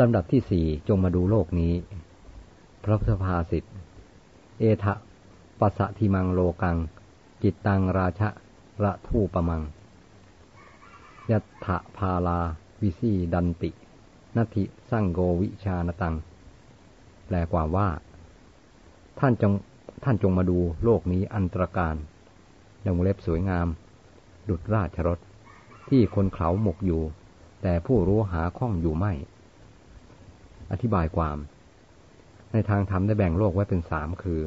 ลำดับที่สี่จงมาดูโลกนี้ พระพุทธภาษิตเอทะปัสสะทิมังโลกัง จิตตังราชะระทูปมัง ยัตถะพาลา วิสีดันตินัติสร้างโกวิชานตัง แปลกว่าว่า ท่านจงท่านจงมาดูโลกนี้อันตรการดงเล็บสวยงาม ดุดราชรถ ที่คนเขาหมกอยู่ แต่ผู้รู้หาข้องอยู่ไม่ อธิบายความ ในทางธรรมได้แบ่งโลกไว้เป็นสามคือ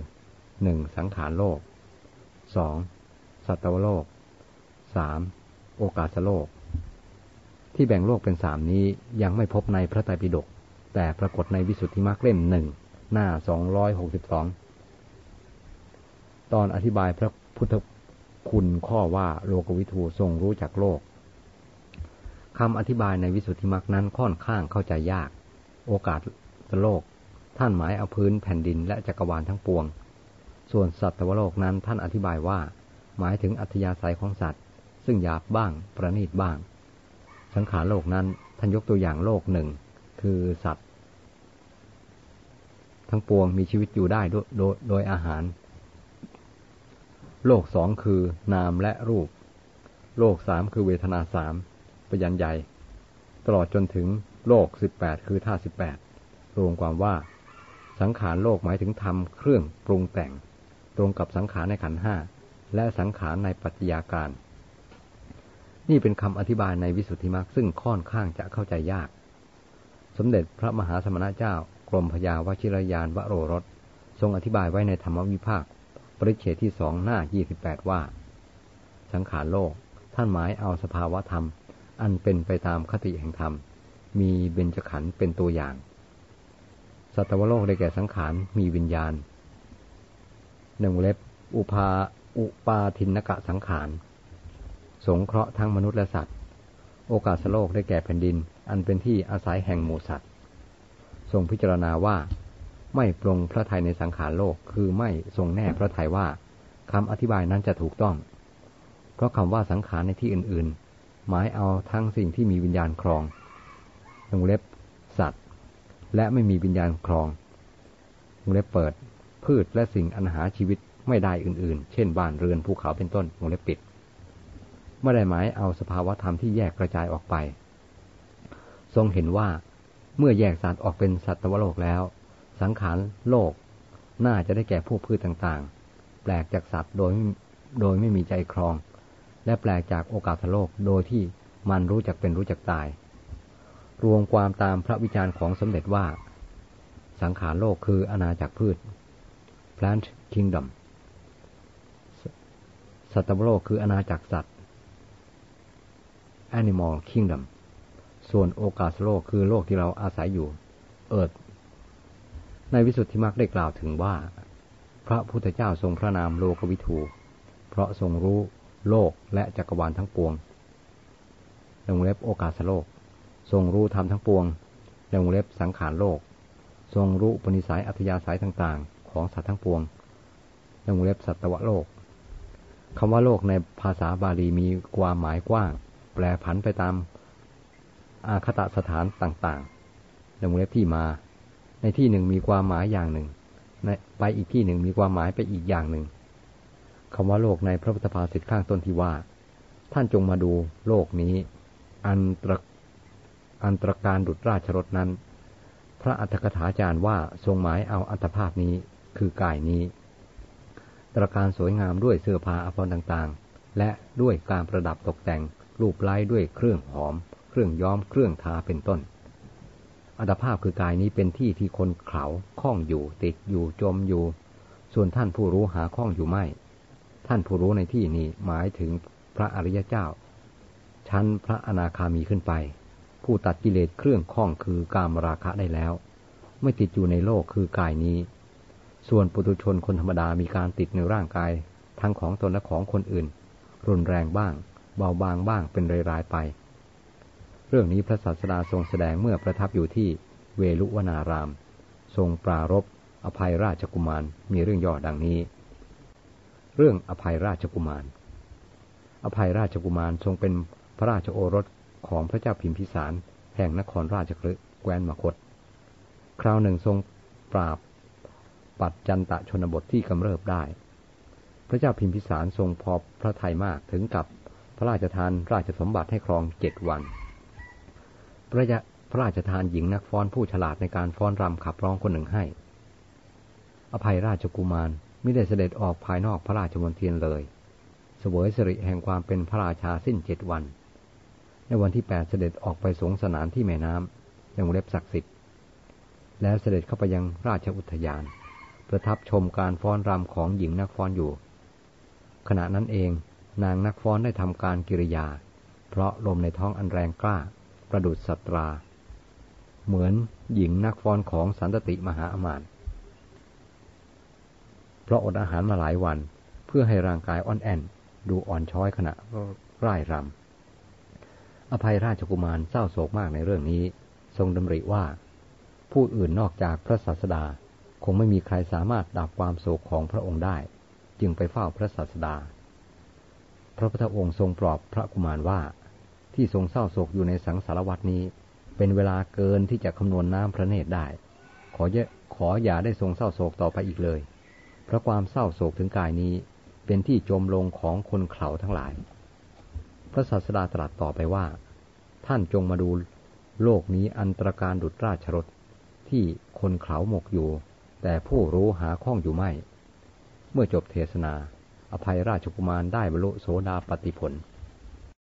หนึ่งสังขารโลกสองสัตวโลกสามโอกาสโลก ที่แบ่งโลกเป็นสามนี้ยังไม่พบในพระไตรปิฎกแต่ปรากฏในวิสุทธิมรรคเล่มหนึ่งหน้าสองร้อยหกสิบสองตอนอธิบายพระพุทธคุณข้อว่าโลกวิทูทรงรู้จักโลกคำอธิบายในวิสุทธิมรรคนั้นค่อนข้างเข้าใจยาก โอกาสโลก ท่านหมายเอาพื้นแผ่นดินและจักรวาลทั้งปวง ส่วนสัตวโลกนั้นท่านอธิบายว่า หมายถึงอัธยาศัยของสัตว์ ซึ่งหยาบบ้างประณีตบ้าง สังขารโลกนั้นท่านยกตัวอย่างโลกหนึ่ง คือสัตว์ ทั้งปวงมีชีวิตอยู่ได้โดยโดยอาหาร โลกสองคือนามและรูป โลกสามคือเวทนาสามปยัญญยตลอดจนถึง โลกสิบแปดคือท่าสิบแปดรวมความว่า สังขารโลกหมายถึงทำเครื่องปรุงแต่ง ตรงกับสังขารในขันห้าและสังขารในปัจจัยาการ นี่เป็นคำอธิบายในวิสุทธิมรรคซึ่งค่อนข้างจะเข้าใจยาก สมเด็จพระมหาสมณเจ้ากรมพยาวชิรยานวโรรส ทรงอธิบายไว้ในธรรมวิภาค ปริเฉดที่สองหน้ายี่สิบแปดว่า สังขารโลก ท่านหมายเอาสภาวะธรรม อันเป็นไปตามคติแห่งธรรม มีเบญจขันธ์เป็นตัวอย่าง สัตวโลกได้แก่สังขารมีวิญญาณหนึ่งเล็บ อุปาอุปาทินกะสังขาร สงเคราะห์ทั้งมนุษย์และสัตว์ โอกาสโลกได้แก่แผ่นดิน อันเป็นที่อาศัยแห่งหมู่สัตว์ ทรงพิจารณาว่าไม่ปรงพระทัยในสังขารโลก คือไม่ทรงแน่พระทัยว่าคำอธิบายนั้นจะถูกต้อง เพราะคำว่าสังขารในที่อื่น ๆ หมายเอาทั้งสิ่งที่มีวิญญาณครอง วงเล็บ สัตว์ และไม่มีวิญญาณครองวงเล็บเปิด พืชและสิ่งอันหาชีวิตไม่ได้อื่น ๆ เช่นบ้านเรือนภูเขาเป็นต้นวงเล็บปิดไม่ได้หมายเอาสภาวะธรรมที่แยกกระจายออกไป ทรงเห็นว่าเมื่อแยกสัตว์ออกเป็นสัตวโลกแล้ว สังขารโลก น่าจะได้แก่พวกพืชต่างๆ แปลกจากสัตว์โดยโดยไม่มีใจครอง และแปลกจากโอกาสโลกโดยที่มันรู้จักเป็นรู้จักตาย รวมความตามพระวิจารณ์ของสมเด็จว่า สังขารโลกคืออาณาจักรพืช plant kingdom สัตวโลกคืออาณาจักรสัตว์ animal kingdom ส่วนโอกาสโลกคือโลกที่เราอาศัยอยู่ earth ในวิสุทธิมรรคได้กล่าวถึงว่า พระพุทธเจ้าทรงพระนามโลกวิทูเพราะทรงรู้โลกและจักรวาลทั้งปวงลงเล็บโอกาสโลก ทรงรู้ธรรมทั้งปวงลงเล็บสังขารโลก ทรงรู้ปณิสัยอัธยาศัยต่างๆ ของสัตว์ทั้งปวงลงเล็บสัตวโลกคำว่าโลกในภาษาบาลีมีความหมายกว้าง แปลผันไปตามอาคตสถานต่างๆลงเล็บที่มา ในที่หนึ่งมีความหมายอย่างหนึ่งไปอีกที่หนึ่งมีความหมายไปอีกอย่างหนึ่งคำว่าโลกในพระพุทธภาษิตข้างต้นที่ว่า ท่านจงมาดูโลกนี้ อันตร อันตรการดุจราชรถนั้น พระอัฏฐกถาจารย์ว่าทรงหมายเอาอัตภาพนี้คือกายนี้ ตรการสวยงามด้วยเสื้อผ้าอภรรต่างๆ และด้วยการประดับตกแต่งรูปไล้ด้วยเครื่องหอม เครื่องย้อม เครื่องทาเป็นต้น อัตภาพคือกายนี้เป็นที่ที่คนเขาคล้องอยู่ติดอยู่จมอยู่ ส่วนท่านผู้รู้หาคล้องอยู่ไม่ ท่านผู้รู้ในที่นี้หมายถึงพระอริยเจ้า ชั้นพระอนาคามีขึ้นไป ผู้ตัดกิเลสเครื่องคล้องคือกามราคะได้แล้ว ไม่ติดอยู่ในโลกคือกายนี้ ส่วนปุถุชนคนธรรมดามีการติดในร่างกาย ทั้งของตนและของคนอื่น รุนแรงบ้าง เบาบางบ้างเป็นรายๆไป เรื่องนี้พระศาสดาทรงแสดงเมื่อประทับอยู่ที่เวลุวนาราม ทรงปรารบอภัยราชกุมารมีเรื่องย่อดังนี้ เรื่องอภัยราชกุมาร อภัยราชกุมารทรงเป็นพระราชโอรส ของพระเจ้าพิมพิสาร แห่งนครราชคลึแคว้นมคต คราวหนึ่งทรงปราบปัดจันตะชนบทที่กำเริบได้ พระเจ้าพิมพิสารทรงพอพระทัยมากถึงกับพระราชทานราชสมบัติให้ครองเจ็ดวัน พระยะพระราชทานหญิงนักฟ้อนผู้ฉลาดในการฟ้อนรำขับร้องคนหนึ่งให้ อภัยราชกุมารไม่ได้เสด็จออกภายนอกพระราชมณฑลเลย เสวยสิริแห่งความเป็นพระราชาสิ้นเจ็ดวัน ในวันที่แปดเสด็จออกไปสงสนานที่แม่น้ำยังเล็บศักดิ์สิทธิ์ แล้วเสด็จเข้าไปยังราชอุทยาน ประทับชมการฟ้อนรำของหญิงนักฟ้อนอยู่ ขณะนั้นเองนางนักฟ้อนได้ทำการกิริยา เพราะลมในท้องอันแรงกล้า ประดุษสัตรา เหมือนหญิงนักฟ้อนของสันตติมหาอมาตย์เพราะอดอาหารมาหลายวัน เพื่อให้ร่างกายอ่อนแอนดูอ่อนช้อยขณะร่ายรำ อภัยราชกุมารเศร้าโศกมากในเรื่องนี้ ทรงดำริว่า ผู้อื่นนอกจากพระศาสดาคงไม่มีใครสามารถดับความโศกของพระองค์ได้ จึงไปเฝ้าพระศาสดา พระพุทธองค์ทรงปลอบพระกุมารว่า ที่ทรงเศร้าโศกอยู่ในสังสารวัตนี้ เป็นเวลาเกินที่จะคำนวณน้ำพระเนตรได้ ขอเยขออย่าได้ทรงเศร้าโศกต่อไปอีกเลย เพราะความเศร้าโศกถึงกายนี้ เป็นที่จมลงของคนเข่าทั้งหลาย พระศาสดาตรัสต่อไปว่า ท่านจงมาดูโลกนี้อันตรการดุจราชรถที่คนเขาหมกอยู่ แต่ผู้รู้หาข้องอยู่ไม่ เมื่อจบเทศนา อภัยราชกุมารได้บรรลุโสดาปติผล